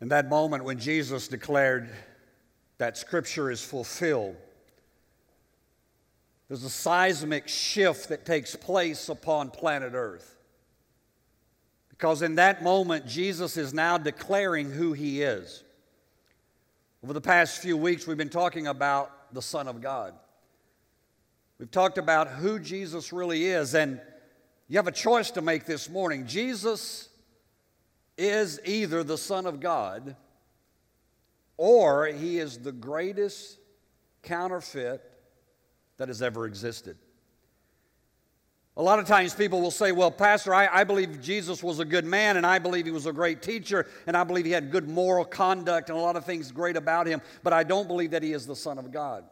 In that moment when Jesus declared that Scripture is fulfilled, there's a seismic shift that takes place upon planet Earth. Because in that moment, Jesus is now declaring who he is. Over the past few weeks, we've been talking about the Son of God. We've talked about who Jesus really is, and you have a choice to make this morning. Jesus is either the Son of God or he is the greatest counterfeit that has ever existed. A lot of times people will say, Well, Pastor, I, I, believe Jesus was a good man, and I believe he was a great teacher, and I believe he had good moral conduct and a lot of things great about him, but I don't believe that he is the Son of God.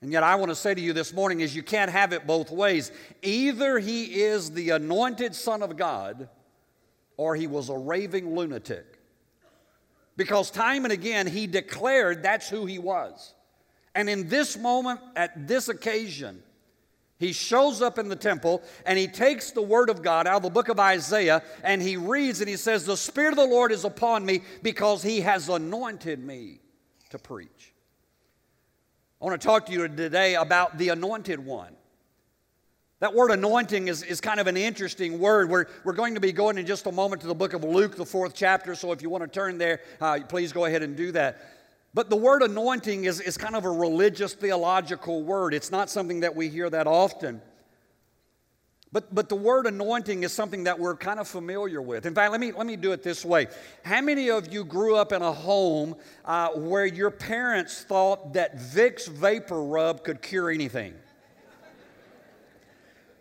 And yet, I want to say to you this morning is you can't have it both ways. Either he is the anointed Son of God, or he was a raving lunatic. Because time and again, he declared that's who he was. And in this moment, at this occasion, he shows up in the temple and he takes the word of God out of the book of Isaiah and he reads and he says, The Spirit of the Lord is upon me because he has anointed me to preach. I want to talk to you today about the anointed one. That word anointing is, is kind of an interesting word. We're, we're going to be going in just a moment to the book of Luke, the fourth chapter. So if you want to turn there, uh, please go ahead and do that. But the word anointing is, is kind of a religious theological word. It's not something that we hear that often. But, but the word anointing is something that we're kind of familiar with. In fact, let me, let me do it this way. How many of you grew up in a home uh, where your parents thought that Vicks Vapor Rub could cure anything?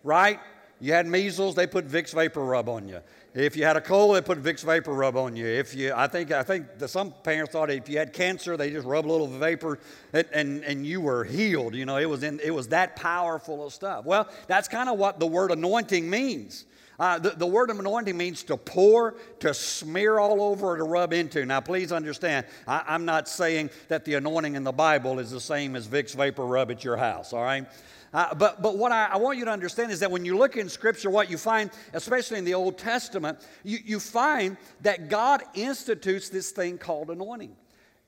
Right? You had measles, they put Vicks Vapor Rub on you. If you had a cold, they put Vicks Vapor Rub on you. If you, I think, I think some parents thought if you had cancer, they just rub a little vapor and, and, and you were healed. You know, it was, in, it was that powerful of stuff. Well, that's kind of what the word anointing means. Uh, the, the word anointing means to pour, to smear all over, to rub into. Now, please understand, I, I'm not saying that the anointing in the Bible is the same as Vicks Vapor Rub at your house, all right? Uh, but, but what I, I, want you to understand is that when you look in Scripture, what you find, especially in the Old Testament, you, you find that God institutes this thing called anointing.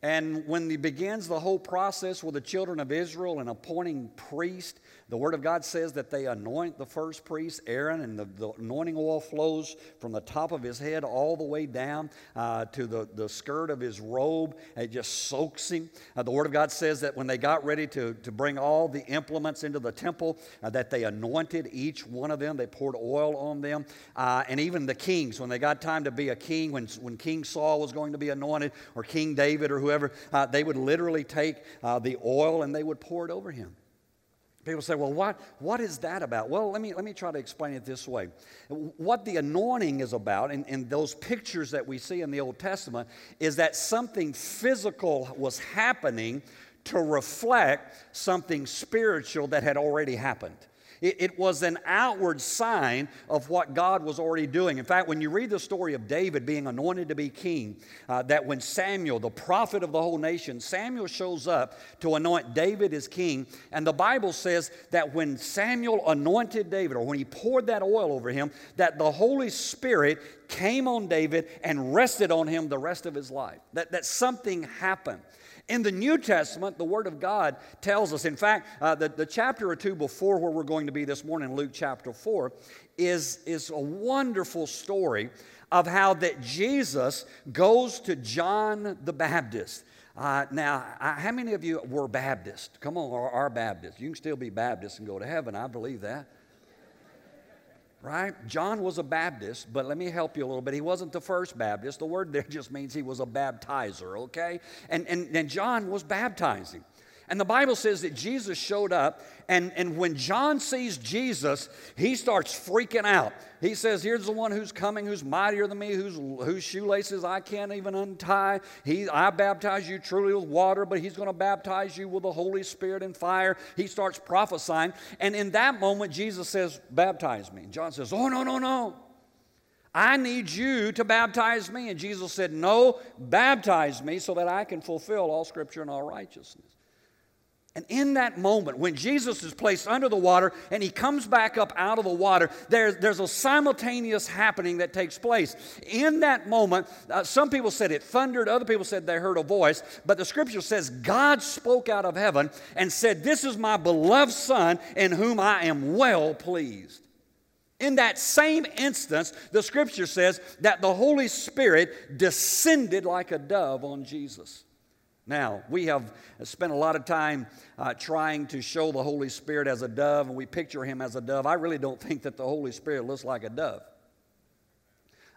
And when he begins the whole process with the children of Israel and appointing priests, the Word of God says that they anoint the first priest, Aaron, and the, the anointing oil flows from the top of his head all the way down uh, to the, the skirt of his robe. It just soaks him. Uh, the Word of God says that when they got ready to, to bring all the implements into the temple, uh, that they anointed each one of them. They poured oil on them. Uh, and even the kings, when they got time to be a king, when, when King Saul was going to be anointed, or King David, or whoever, uh, they would literally take uh, the oil and they would pour it over him. People say, well, what, what is that about? Well, let me, let me try to explain it this way. What the anointing is about, in, in those pictures that we see in the Old Testament, is that something physical was happening to reflect something spiritual that had already happened. It, it, was an outward sign of what God was already doing. In fact, when you read the story of David being anointed to be king, uh, that when Samuel, the prophet of the whole nation, Samuel shows up to anoint David as king, and the Bible says that when Samuel anointed David, or when he poured that oil over him, that the Holy Spirit came on David and rested on him the rest of his life. That, that something happened. In the New Testament, the Word of God tells us, in fact, uh, the, the chapter or two before where we're going to be this morning, Luke chapter 4, is, is a wonderful story of how that Jesus goes to John the Baptist. Uh, now, uh, how many of you were Baptist? Come on, or are Baptist? You can still be Baptist and go to heaven. I believe that right? John was a Baptist, but let me help you a little bit. He wasn't the first Baptist. The word there just means he was a baptizer, okay? And, and, and John was baptizing. And the Bible says that Jesus showed up, and, and when John sees Jesus, he starts freaking out. He says, Here's the one who's coming, who's mightier than me, whose, whose shoelaces I can't even untie. He, I baptize you truly with water, but he's going to baptize you with the Holy Spirit and fire. He starts prophesying. And in that moment, Jesus says, Baptize me. And John says, Oh, no, no, no. I need you to baptize me. And Jesus said, No, baptize me so that I can fulfill all scripture and all righteousness. And in that moment, when Jesus is placed under the water and he comes back up out of the water, there, there's a simultaneous happening that takes place. In that moment, uh, some people said it thundered, other people said they heard a voice, but the scripture says God spoke out of heaven and said, This is my beloved Son in whom I am well pleased. In that same instance, the scripture says that the Holy Spirit descended like a dove on Jesus. Now, we have spent a lot of time uh, trying to show the Holy Spirit as a dove, and we picture him as a dove. I really don't think that the Holy Spirit looks like a dove.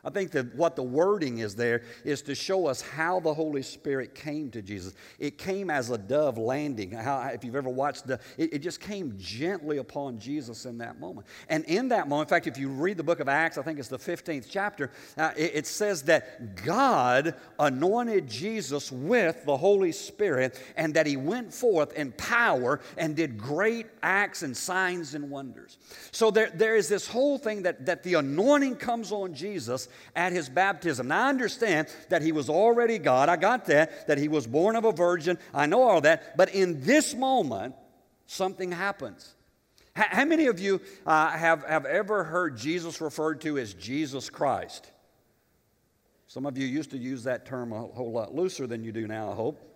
I think that what the wording is there is to show us how the Holy Spirit came to Jesus. It came as a dove landing. How, if you've ever watched the, it, it, just came gently upon Jesus in that moment. And in that moment, in fact, if you read the book of Acts, I think it's the 15th chapter, uh, it, it says that God anointed Jesus with the Holy Spirit and that he went forth in power and did great acts and signs and wonders. So there, there is this whole thing that, that the anointing comes on Jesus at his baptism. Now, I understand that he was already God. I got that, that he was born of a virgin. I know all that. But in this moment, something happens. How many of you uh, have, have ever heard Jesus referred to as Jesus Christ? Some of you used to use that term a whole lot looser than you do now, I hope.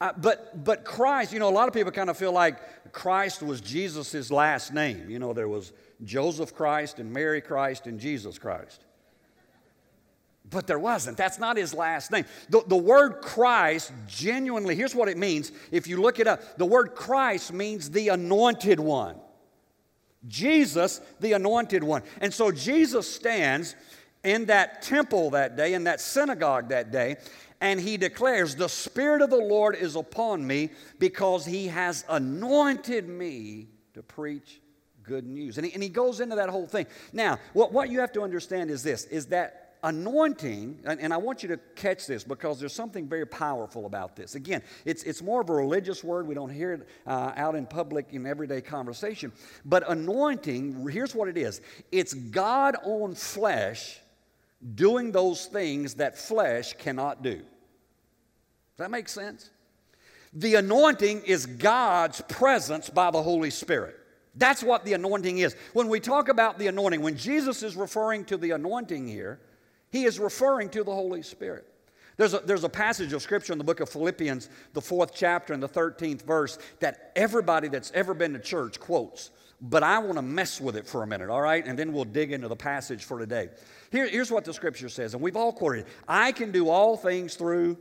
But, but Christ, you know, a lot of people kind of feel like Christ was Jesus' last name. You know, there was Joseph Christ and Mary Christ and Jesus Christ. But there wasn't. That's not his last name. The, the word Christ, genuinely, here's what it means. If you look it up, the word Christ means the anointed one. Jesus, the anointed one. And so Jesus stands in that temple that day, in that synagogue that day, and he declares, The Spirit of the Lord is upon me because he has anointed me to preach good news. And he, and he goes into that whole thing. Now, what, what you have to understand is this is that anointing, and, and, I want you to catch this because there's something very powerful about this. Again, it's, it's more of a religious word. We don't hear it uh, out in public in everyday conversation. But anointing, here's what it is it's God on flesh doing those things that flesh cannot do. Does that make sense? The anointing is God's presence by the Holy Spirit. That's what the anointing is. When we talk about the anointing, when Jesus is referring to the anointing here, he is referring to the Holy Spirit. There's a, there's a passage of scripture in the book of Philippians, the fourth chapter and the 13th verse, that everybody that's ever been to church quotes. But I want to mess with it for a minute, all right? And then we'll dig into the passage for today. Here, here's what the scripture says, and we've all quoted it I can do all things through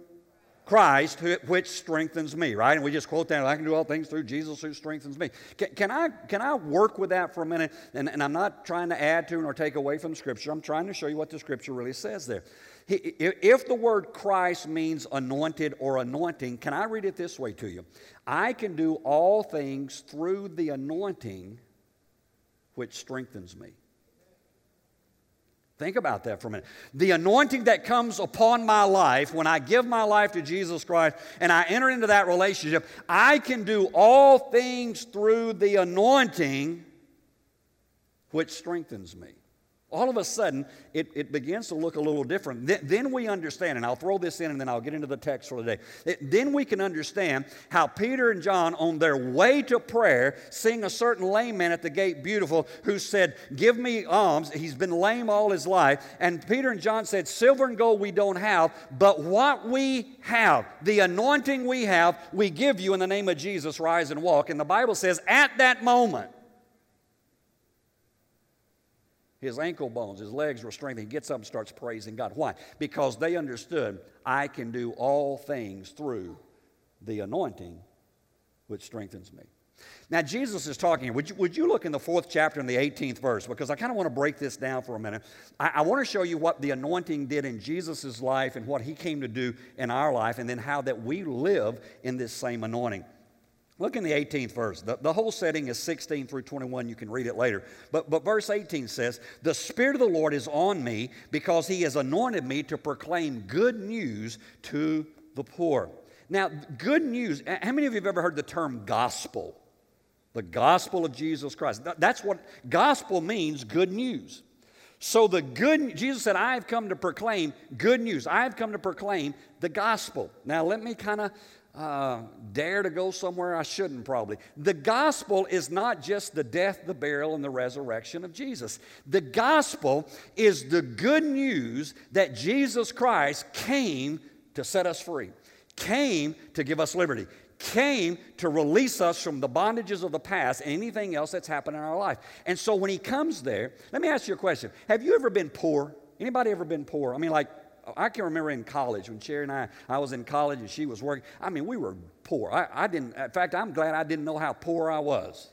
Christ, which strengthens me, right? And we just quote that, I can do all things through Jesus who strengthens me. Can, can I, can I work with that for a minute? And, and, I'm not trying to add to or take away from the Scripture. I'm trying to show you what the Scripture really says there. If the word Christ means anointed or anointing, can I read it this way to you? I can do all things through the anointing which strengthens me. Think about that for a minute. The anointing that comes upon my life when I give my life to Jesus Christ and I enter into that relationship, I can do all things through the anointing which strengthens me all of a sudden it, it begins to look a little different. Th- then we understand, and I'll throw this in and then I'll get into the text for today. It, then we can understand how Peter and John, on their way to prayer, seeing a certain lame man at the gate, beautiful, who said, Give me alms. He's been lame all his life. And Peter and John said, Silver and gold we don't have, but what we have, the anointing we have, we give you in the name of Jesus, rise and walk. And the Bible says, At that moment, his ankle bones, his legs were strengthened. He gets up and starts praising God. Why? Because they understood I can do all things through the anointing which strengthens me. Now, Jesus is talking. Would you, would you look in the fourth chapter in the 18th verse? Because I kind of want to break this down for a minute. I, I want to show you what the anointing did in Jesus' life and what he came to do in our life, and then how that we live in this same anointing. Look in the 18th verse. The, the whole setting is 16 through 21. You can read it later. But, but verse 18 says, The Spirit of the Lord is on me because he has anointed me to proclaim good news to the poor. Now, good news, how many of you have ever heard the term gospel? The gospel of Jesus Christ. That's what gospel means good news. So the good Jesus said, I have come to proclaim good news. I have come to proclaim the gospel. Now let me kind of uh, dare to go somewhere I shouldn't probably. The gospel is not just the death, the burial, and the resurrection of Jesus. The gospel is the good news that Jesus Christ came to set us free, came to give us liberty, came to release us from the bondages of the past and anything else that's happened in our life. And so when he comes there, let me ask you a question. Have you ever been poor? Anybody ever been poor? I mean, like, I can remember in college when Sherry and I, I was in college and she was working. I mean, we were poor. I, I didn't, in fact, I'm glad I didn't know how poor I was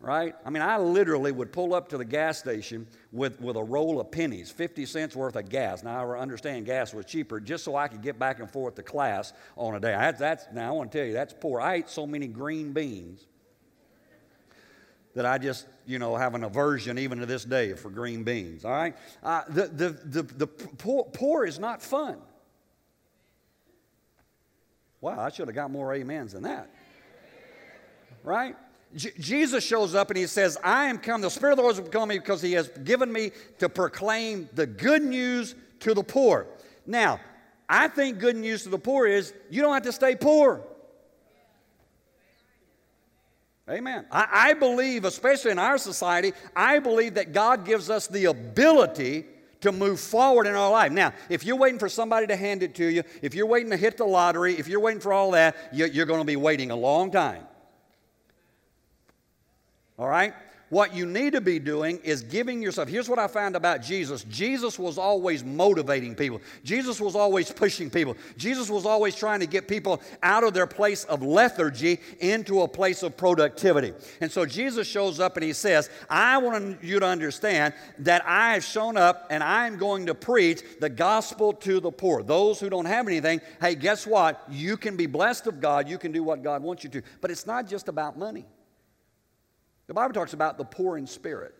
right? I mean, I literally would pull up to the gas station with, with a roll of pennies, 50 cents worth of gas. Now, I understand gas was cheaper just so I could get back and forth to class on a day. That's, now, I want to tell you, that's poor. I ate so many green beans that I just, you know, have an aversion even to this day for green beans, all right? Uh, the, the, the, the poor, poor is not fun. Wow, I should have got more amens than that. Right? J- Jesus shows up and he says, I am come. The Spirit of the Lord has come me because he has given me to proclaim the good news to the poor. Now, I think good news to the poor is you don't have to stay poor. Amen. I, I believe, especially in our society, I believe that God gives us the ability to move forward in our life. Now, if you're waiting for somebody to hand it to you, if you're waiting to hit the lottery, if you're waiting for all that, you're going to be waiting a long time. All right? What you need to be doing is giving yourself. Here's what I found about Jesus Jesus was always motivating people, Jesus was always pushing people, Jesus was always trying to get people out of their place of lethargy into a place of productivity. And so Jesus shows up and he says, I want you to understand that I have shown up and I'm going to preach the gospel to the poor. Those who don't have anything, hey, guess what? You can be blessed of God, you can do what God wants you to. But it's not just about money. The Bible talks about the poor in spirit.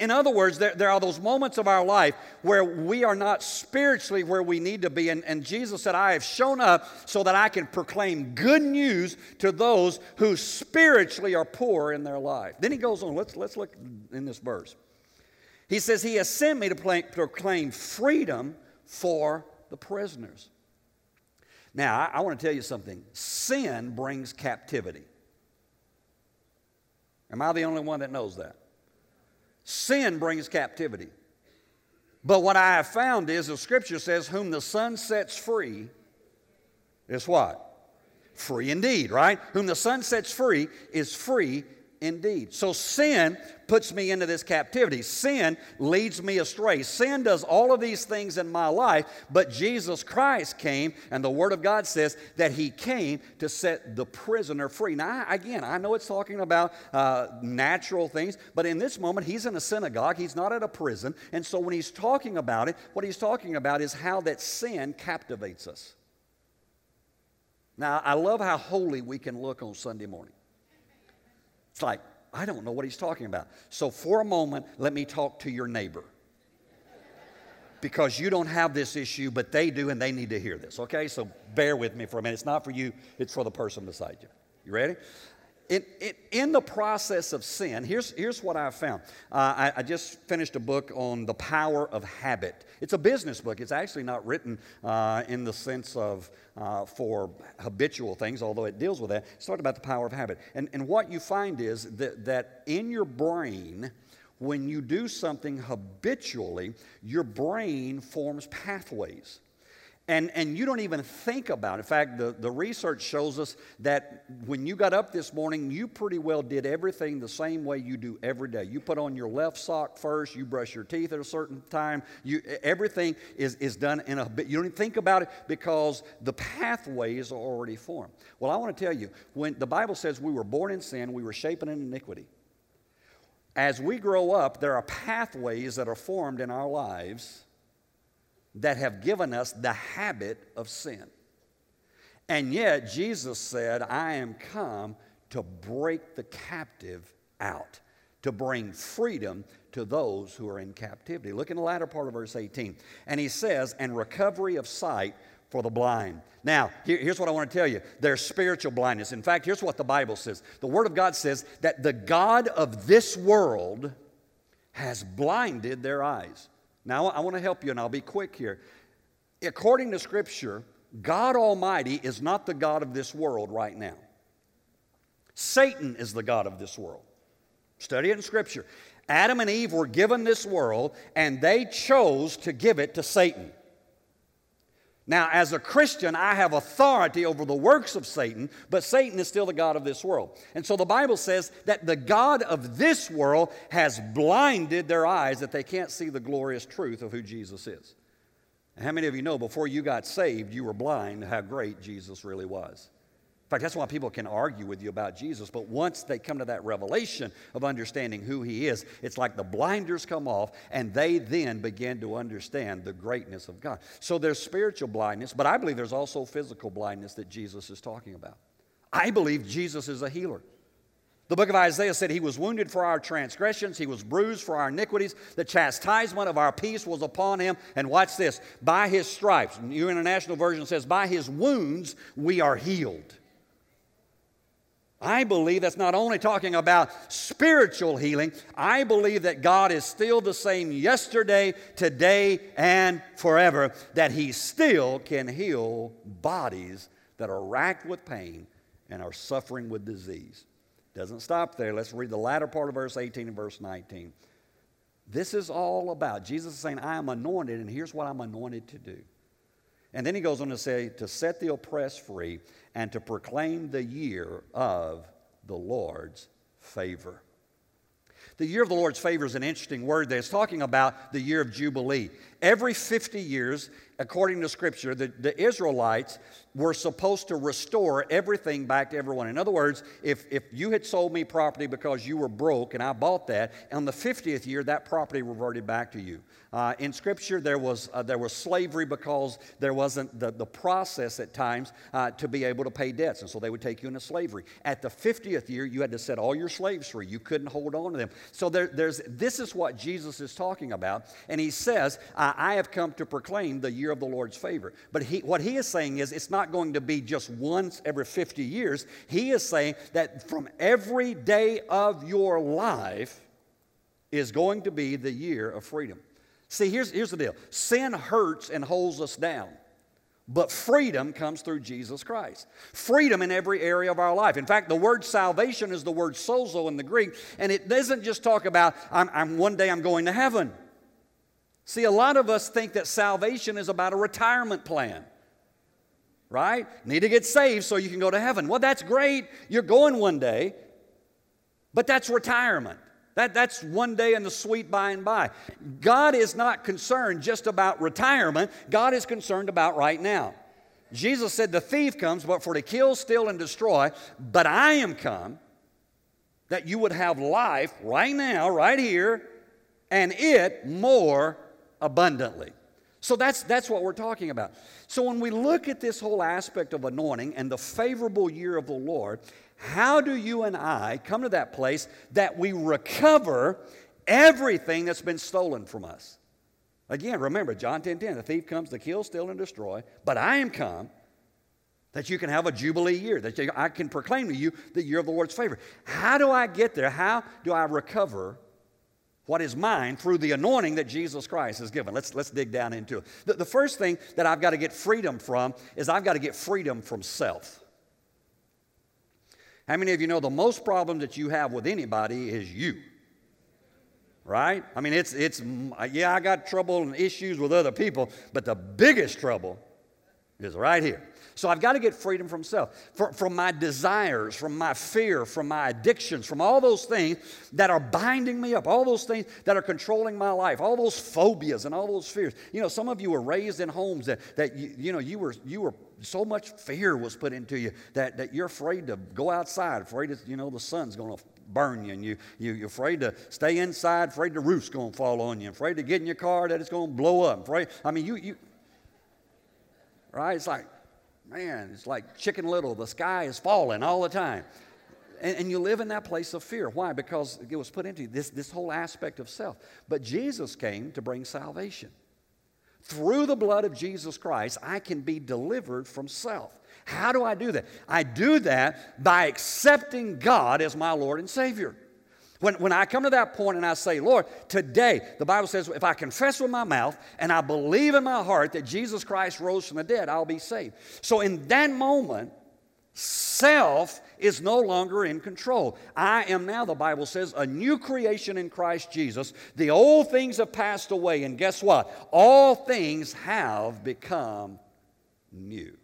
In other words, there, there, are those moments of our life where we are not spiritually where we need to be. And, and, Jesus said, I have shown up so that I can proclaim good news to those who spiritually are poor in their life. Then he goes on, let's, let's look in this verse. He says, He has sent me to play, proclaim freedom for the prisoners. Now, I, I want to tell you something sin brings captivity. Am I the only one that knows that? Sin brings captivity. But what I have found is the scripture says, Whom the Son sets free is what? Free indeed, right? Whom the Son sets free is free indeed. So sin puts me into this captivity. Sin leads me astray. Sin does all of these things in my life, but Jesus Christ came, and the Word of God says that He came to set the prisoner free. Now, again, I know it's talking about uh, natural things, but in this moment, He's in a synagogue, He's not at a prison. And so when He's talking about it, what He's talking about is how that sin captivates us. Now, I love how holy we can look on Sunday morning. It's like, I don't know what he's talking about. So, for a moment, let me talk to your neighbor. Because you don't have this issue, but they do, and they need to hear this, okay? So, bear with me for a minute. It's not for you, it's for the person beside you. You ready? It, it, in the process of sin, here's, here's what I've found. Uh, I, I, just finished a book on the power of habit. It's a business book. It's actually not written uh, in the sense of uh, for habitual things, although it deals with that. It's talking about the power of habit. And, and what you find is that, that in your brain, when you do something habitually, your brain forms pathways. And, and you don't even think about it. In fact, the, the research shows us that when you got up this morning, you pretty well did everything the same way you do every day. You put on your left sock first, you brush your teeth at a certain time, you, everything is, is done in a bit. You don't even think about it because the pathways are already formed. Well, I want to tell you, when the Bible says we were born in sin, we were shapen in iniquity. As we grow up, there are pathways that are formed in our lives that have given us the habit of sin. And yet, Jesus said, I am come to break the captive out, to bring freedom to those who are in captivity. Look in the latter part of verse 18. And he says, and recovery of sight for the blind. Now, here, here's what I want to tell you there's spiritual blindness. In fact, here's what the Bible says the Word of God says that the God of this world has blinded their eyes. Now, I want to help you, and I'll be quick here. According to Scripture, God Almighty is not the God of this world right now. Satan is the God of this world. Study it in Scripture. Adam and Eve were given this world, and they chose to give it to Satan. Now, as a Christian, I have authority over the works of Satan, but Satan is still the God of this world. And so the Bible says that the God of this world has blinded their eyes that they can't see the glorious truth of who Jesus is. And how many of you know before you got saved, you were blind to how great Jesus really was? Fact, that's why people can argue with you about Jesus. But once they come to that revelation of understanding who He is, it's like the blinders come off and they then begin to understand the greatness of God. So there's spiritual blindness, but I believe there's also physical blindness that Jesus is talking about. I believe Jesus is a healer. The book of Isaiah said, He was wounded for our transgressions, He was bruised for our iniquities. The chastisement of our peace was upon Him. And watch this by His stripes, New International Version says, By His wounds we are healed. I believe that's not only talking about spiritual healing, I believe that God is still the same yesterday, today, and forever, that He still can heal bodies that are racked with pain and are suffering with disease. Doesn't stop there. Let's read the latter part of verse 18 and verse 19. This is all about Jesus is saying, I am anointed, and here's what I'm anointed to do. And then he goes on to say, to set the oppressed free and to proclaim the year of the Lord's favor. The year of the Lord's favor is an interesting word there. It's talking about the year of Jubilee. Every 50 years, according to Scripture, the, the Israelites were supposed to restore everything back to everyone. In other words, if, if you had sold me property because you were broke and I bought that, on the 50th year, that property reverted back to you. Uh, in Scripture, there was, uh, there was slavery because there wasn't the, the process at times uh, to be able to pay debts, and so they would take you into slavery. At the 50th year, you had to set all your slaves free. You couldn't hold on to them. So there, there's, this is what Jesus is talking about, and he says, I have come to proclaim the year of the Lord's favor. But he, what he is saying is it's not going to be just once every 50 years. He is saying that from every day of your life is going to be the year of freedom. See, here's, here's the deal sin hurts and holds us down. But freedom comes through Jesus Christ. Freedom in every area of our life. In fact, the word salvation is the word sozo in the Greek, and it doesn't just talk about I'm, I'm, one day I'm going to heaven. See, a lot of us think that salvation is about a retirement plan, right? Need to get saved so you can go to heaven. Well, that's great. You're going one day, but that's retirement. That, that's one day in the sweet by and by. God is not concerned just about retirement, God is concerned about right now. Jesus said, The thief comes but for to kill, steal, and destroy, but I am come that you would have life right now, right here, and it more abundantly. So that's, that's what we're talking about. So when we look at this whole aspect of anointing and the favorable year of the Lord, how do you and I come to that place that we recover everything that's been stolen from us? Again, remember John 10 10, the thief comes to kill, steal, and destroy, but I am come that you can have a jubilee year, that I can proclaim to you the year of the Lord's favor. How do I get there? How do I recover what is mine through the anointing that Jesus Christ has given? Let's, let's dig down into it. The, the first thing that I've got to get freedom from is I've got to get freedom from self. How many of you know the most problem that you have with anybody is you? Right? I mean, it's, it's uh, yeah, I got trouble and issues with other people, but the biggest trouble is right here. So I've got to get freedom from self, from, from my desires, from my fear, from my addictions, from all those things that are binding me up, all those things that are controlling my life, all those phobias and all those fears. You know, some of you were raised in homes that, that you, you know, you were, you were so much fear was put into you that, that you're afraid to go outside, afraid that, you know, the sun's going to burn you, and you, you, you're afraid to stay inside, afraid the roof's going to fall on you, afraid to get in your car that it's going to blow up. Afraid, I mean, you, you, right? It's like, man, it's like chicken little. The sky is falling all the time. And, and, you live in that place of fear. Why? Because it was put into you, this, this whole aspect of self. But Jesus came to bring salvation. Through the blood of Jesus Christ, I can be delivered from self. How do I do that? I do that by accepting God as my Lord and Savior. When, when I come to that point and I say, Lord, today, the Bible says, if I confess with my mouth and I believe in my heart that Jesus Christ rose from the dead, I'll be saved. So in that moment, self is no longer in control. I am now, the Bible says, a new creation in Christ Jesus. The old things have passed away, and guess what? All things have become new.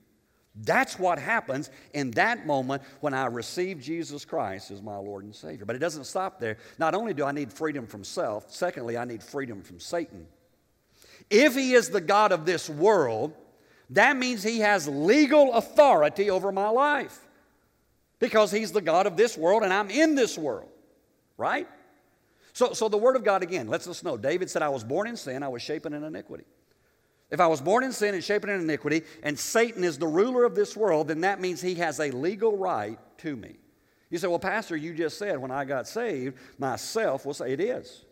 That's what happens in that moment when I receive Jesus Christ as my Lord and Savior. But it doesn't stop there. Not only do I need freedom from self, secondly, I need freedom from Satan. If he is the God of this world, that means he has legal authority over my life because he's the God of this world and I'm in this world, right? So, so the Word of God again lets us know David said, I was born in sin, I was shapen in iniquity. If I was born in sin and shaped in iniquity, and Satan is the ruler of this world, then that means he has a legal right to me. You say, well, Pastor, you just said when I got saved, myself will say it is.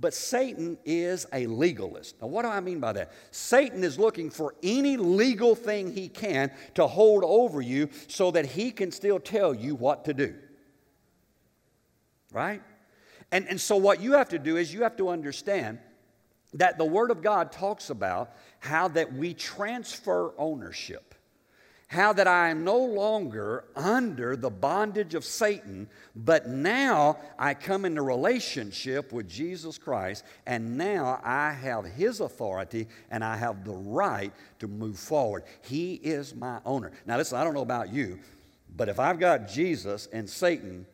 But Satan is a legalist. Now, what do I mean by that? Satan is looking for any legal thing he can to hold over you so that he can still tell you what to do. Right? And, and so, what you have to do is you have to understand that the Word of God talks about how that we transfer ownership. How that I am no longer under the bondage of Satan, but now I come into relationship with Jesus Christ, and now I have His authority and I have the right to move forward. He is my owner. Now, listen, I don't know about you, but if I've got Jesus and Satan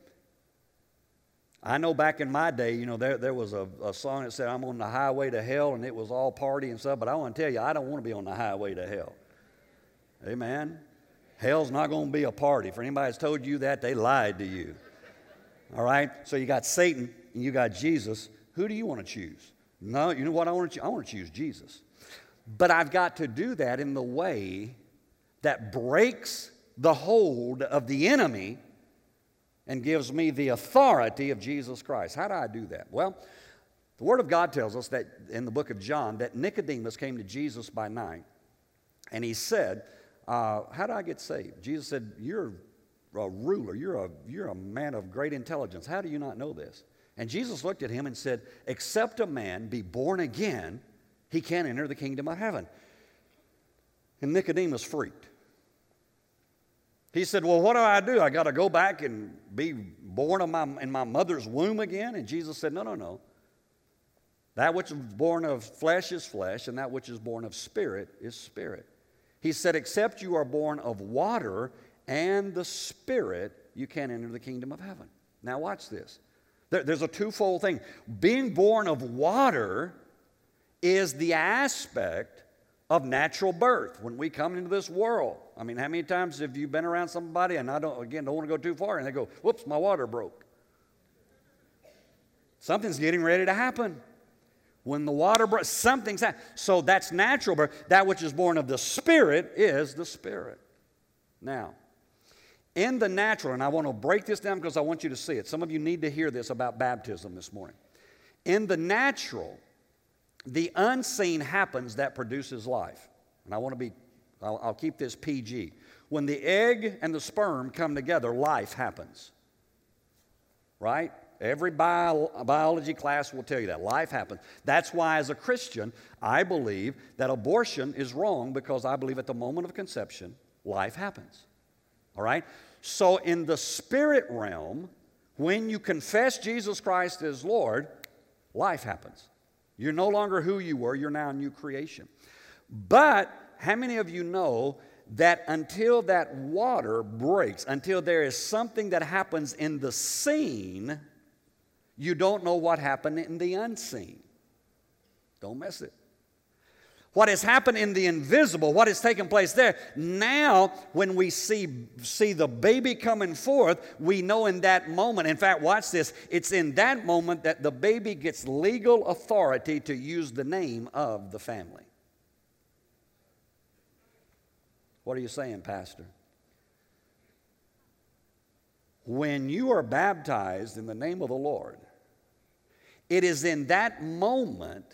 I know back in my day, you know, there, there was a, a song that said, I'm on the highway to hell, and it was all party and stuff, but I want to tell you, I don't want to be on the highway to hell. Amen? Hell's not going to be a party. For anybody that's told you that, they lied to you. All right? So you got Satan and you got Jesus. Who do you want to choose? No, you know what I want to choose? I want to choose Jesus. But I've got to do that in the way that breaks the hold of the enemy and gives me the authority of Jesus Christ. How do I do that? Well, the Word of God tells us that in the book of John that Nicodemus came to Jesus by night and he said, uh, How do I get saved? Jesus said, You're a ruler, you're a, you're a man of great intelligence. How do you not know this? And Jesus looked at him and said, Except a man be born again, he can't enter the kingdom of heaven. And Nicodemus freaked. He said, Well, what do I do? I got to go back and be born in my, in my mother's womb again? And Jesus said, No, no, no. That which is born of flesh is flesh, and that which is born of spirit is spirit. He said, Except you are born of water and the spirit, you can't enter the kingdom of heaven. Now, watch this. There, there's a twofold thing. Being born of water is the aspect of natural birth when we come into this world. I mean, how many times have you been around somebody and I don't, again, don't want to go too far and they go, whoops, my water broke? Something's getting ready to happen. When the water broke, something's happening. So that's natural birth. That which is born of the Spirit is the Spirit. Now, in the natural, and I want to break this down because I want you to see it. Some of you need to hear this about baptism this morning. In the natural, the unseen happens that produces life. And I want to be, I'll, I'll, keep this PG. When the egg and the sperm come together, life happens. Right? Every bio, biology class will tell you that. Life happens. That's why, as a Christian, I believe that abortion is wrong because I believe at the moment of conception, life happens. All right? So, in the spirit realm, when you confess Jesus Christ as Lord, life happens. You're no longer who you were, you're now a new creation. But how many of you know that until that water breaks, until there is something that happens in the seen, you don't know what happened in the unseen? Don't miss it what has happened in the invisible, what has taken place there. Now, when we see, see the baby coming forth, we know in that moment, in fact, watch this, it's in that moment that the baby gets legal authority to use the name of the family. What are you saying, Pastor? When you are baptized in the name of the Lord, it is in that moment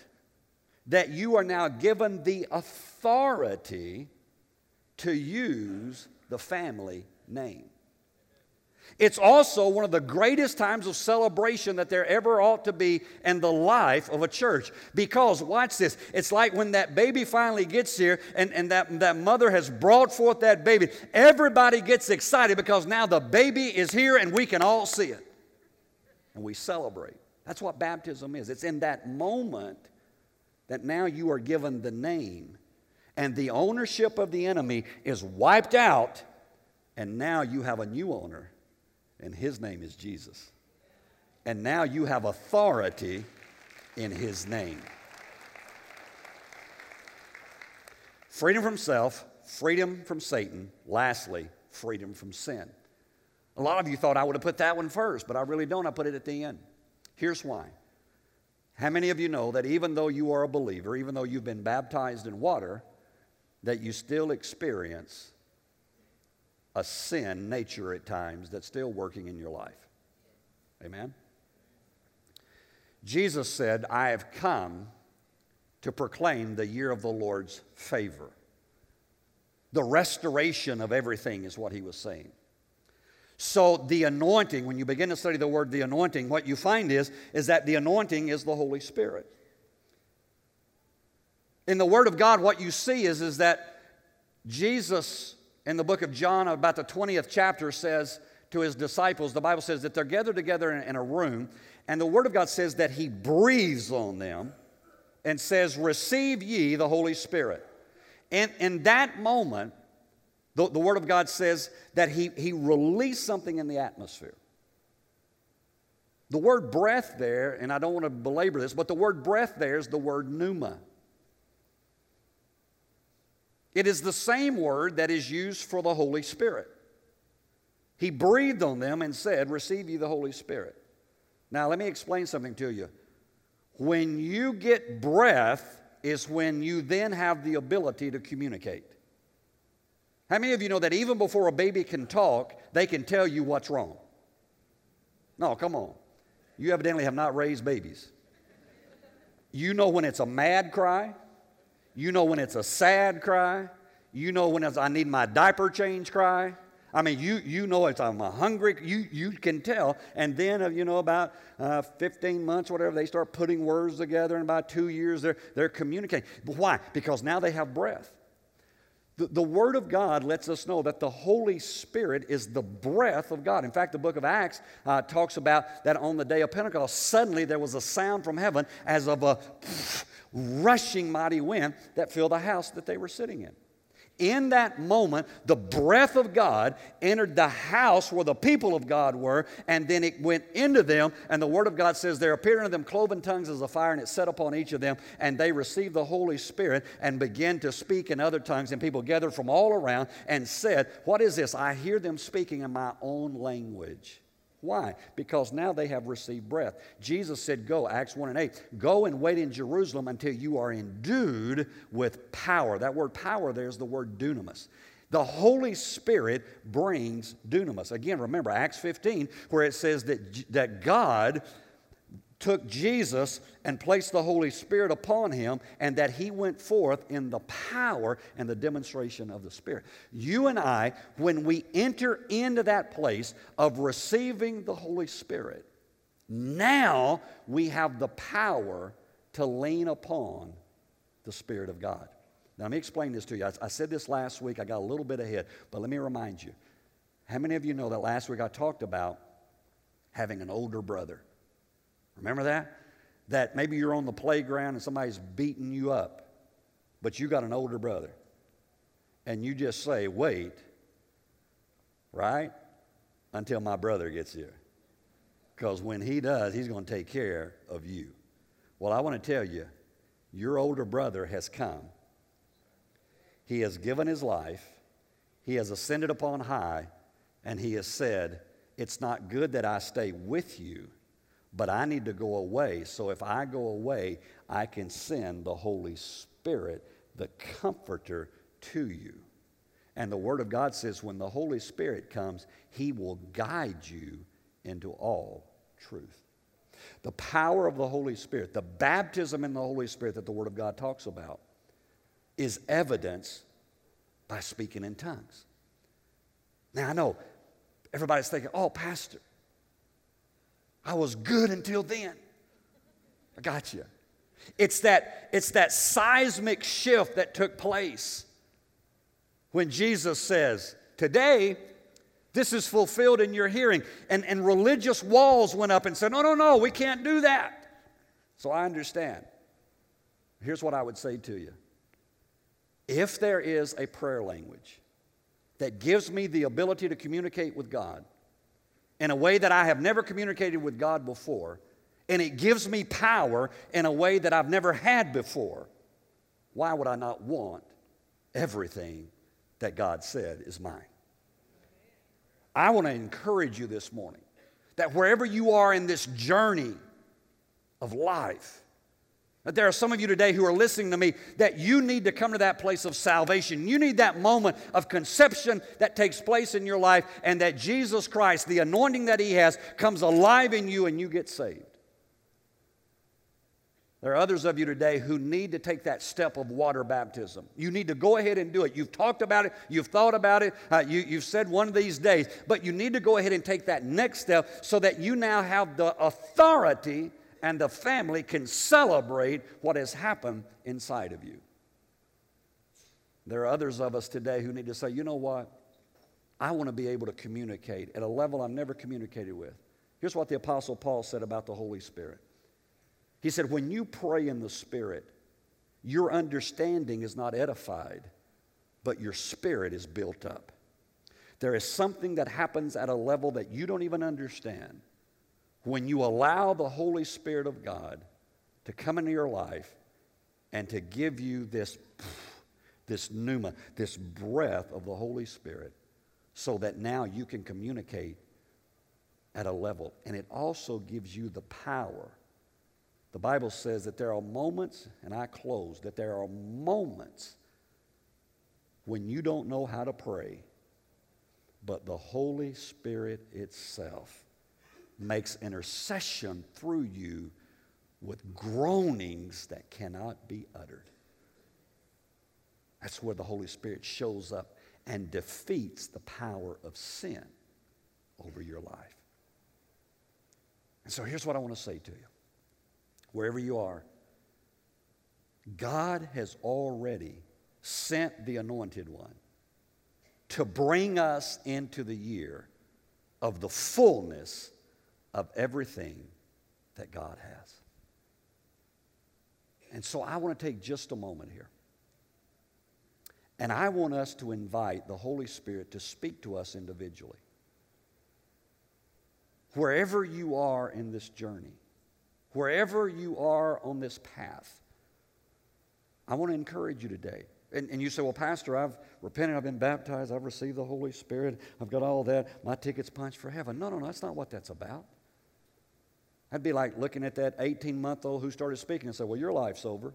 that you are now given the authority to use the family name. It's also one of the greatest times of celebration that there ever ought to be in the life of a church. Because, watch this, it's like when that baby finally gets here and, and that, that mother has brought forth that baby. Everybody gets excited because now the baby is here and we can all see it. And we celebrate. That's what baptism is. It's in that moment that now you are given the name and the ownership of the enemy is wiped out, and now you have a new owner and his name is Jesus. And now you have authority in his name. Freedom from self, freedom from Satan, lastly, freedom from sin. A lot of you thought I would have put that one first, but I really don't. I put it at the end. Here's why. How many of you know that even though you are a believer, even though you've been baptized in water, that you still experience a sin nature at times that's still working in your life. Amen? Jesus said, I have come to proclaim the year of the Lord's favor. The restoration of everything is what he was saying. So the anointing, when you begin to study the word the anointing, what you find is, is that the anointing is the Holy Spirit. In the Word of God, what you see is, is that Jesus in the book of John, about the 20th chapter, says to his disciples, the Bible says that they're gathered together in, in a room, and the Word of God says that he breathes on them and says, Receive ye the Holy Spirit. And in that moment, the, the Word of God says that he, he released something in the atmosphere. The word breath there, and I don't want to belabor this, but the word breath there is the word pneuma. It is the same word that is used for the Holy Spirit. He breathed on them and said, Receive ye the Holy Spirit. Now, let me explain something to you. When you get breath, is when you then have the ability to communicate. How many of you know that even before a baby can talk, they can tell you what's wrong? No, come on. You evidently have not raised babies. You know when it's a mad cry, you know when it's a sad cry. You know when it's I need my diaper change cry. I mean, you, you know it's I'm hungry. You, you can tell. And then, uh, you know, about uh, 15 months, whatever, they start putting words together. And about two years, they're, they're communicating. Why? Because now they have breath. The, the Word of God lets us know that the Holy Spirit is the breath of God. In fact, the book of Acts uh, talks about that on the day of Pentecost, suddenly there was a sound from heaven as of a rushing mighty wind that filled the house that they were sitting in. In that moment, the breath of God entered the house where the people of God were, and then it went into them. And the Word of God says, There appeared unto them cloven tongues as a fire, and it set upon each of them, and they received the Holy Spirit and began to speak in other tongues. And people gathered from all around and said, What is this? I hear them speaking in my own language. Why? Because now they have received breath. Jesus said, Go, Acts 1 and 8, go and wait in Jerusalem until you are endued with power. That word power there is the word dunamis. The Holy Spirit brings dunamis. Again, remember Acts 15, where it says that, that God took Jesus and placed the Holy Spirit upon him, and that he went forth in the power and the demonstration of the Spirit. You and I, when we enter into that place of receiving the Holy Spirit, now we have the power to lean upon the Spirit of God. Now, let me explain this to you. I, I said this last week, I got a little bit ahead, but let me remind you. How many of you know that last week I talked about having an older brother? Remember that? That maybe you're on the playground and somebody's beating you up, but you got an older brother. And you just say, wait, right? Until my brother gets here. Because when he does, he's going to take care of you. Well, I want to tell you, your older brother has come. He has given his life, he has ascended upon high, and he has said, It's not good that I stay with you but I need to go away. So if I go away, I can send the Holy Spirit, the Comforter, to you. And the Word of God says when the Holy Spirit comes, He will guide you into all truth. The power of the Holy Spirit, the baptism in the Holy Spirit that the Word of God talks about, is evidence by speaking in tongues. Now, I know Everybody's thinking, oh, Pastor, I was good until then. I got you. It's that, it's that seismic shift that took place when Jesus says, Today, this is fulfilled in your hearing. And, and religious walls went up and said, No, no, no, we can't do that. So I understand. Here's what I would say to you if there is a prayer language that gives me the ability to communicate with God in a way that I have never communicated with God before, and it gives me power in a way that I've never had before, why would I not want everything that God said is mine? I want to encourage you this morning that wherever you are in this journey of life, there are some of you today who are listening to me that you need to come to that place of salvation. You need that moment of conception that takes place in your life, and that Jesus Christ, the anointing that He has, comes alive in you and you get saved. There are others of you today who need to take that step of water baptism. You need to go ahead and do it. You've talked about it, you've thought about it, uh, you, you've said one of these days, but you need to go ahead and take that next step so that you now have the authority and the family can celebrate what has happened inside of you. There are others of us today who need to say, you know what? I want to be able to communicate at a level I've never communicated with. Here's what the Apostle Paul said about the Holy Spirit. He said, When you pray in the Spirit, your understanding is not edified, but your spirit is built up. There is something that happens at a level that you don't even understand when you allow the Holy Spirit of God to come into your life and to give you this, this pneuma, this breath of the Holy Spirit, so that now you can communicate at a level. And it also gives you the power the Bible says that there are moments, and I close, that there are moments when you don't know how to pray, but the Holy Spirit itself makes intercession through you with groanings that cannot be uttered. That's where the Holy Spirit shows up and defeats the power of sin over your life. And so here's what I want to say to you wherever you are, God has already sent the anointed one to bring us into the year of the fullness of everything that God has. And so I want to take just a moment here. And I want us to invite the Holy Spirit to speak to us individually. Wherever you are in this journey, wherever you are on this path, I want to encourage you today. And, and, you say, Well, Pastor, I've repented, I've been baptized, I've received the Holy Spirit, I've got all that, my ticket's punched for heaven. No, no, no, that's not what that's about. That'd be like looking at that 18 month old who started speaking and say, Well, your life's over.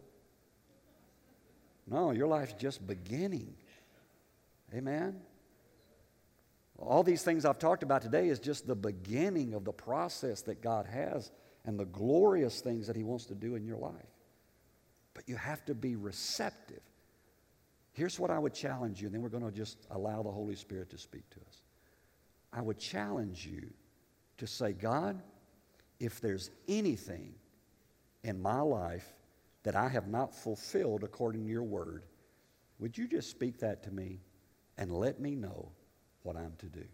No, your life's just beginning. Amen? All these things I've talked about today is just the beginning of the process that God has and the glorious things that He wants to do in your life. But you have to be receptive. Here's what I would challenge you, and then we're going to just allow the Holy Spirit to speak to us. I would challenge you to say, God, if there's anything in my life that I have not fulfilled according to your word, would you just speak that to me and let me know what I'm to do?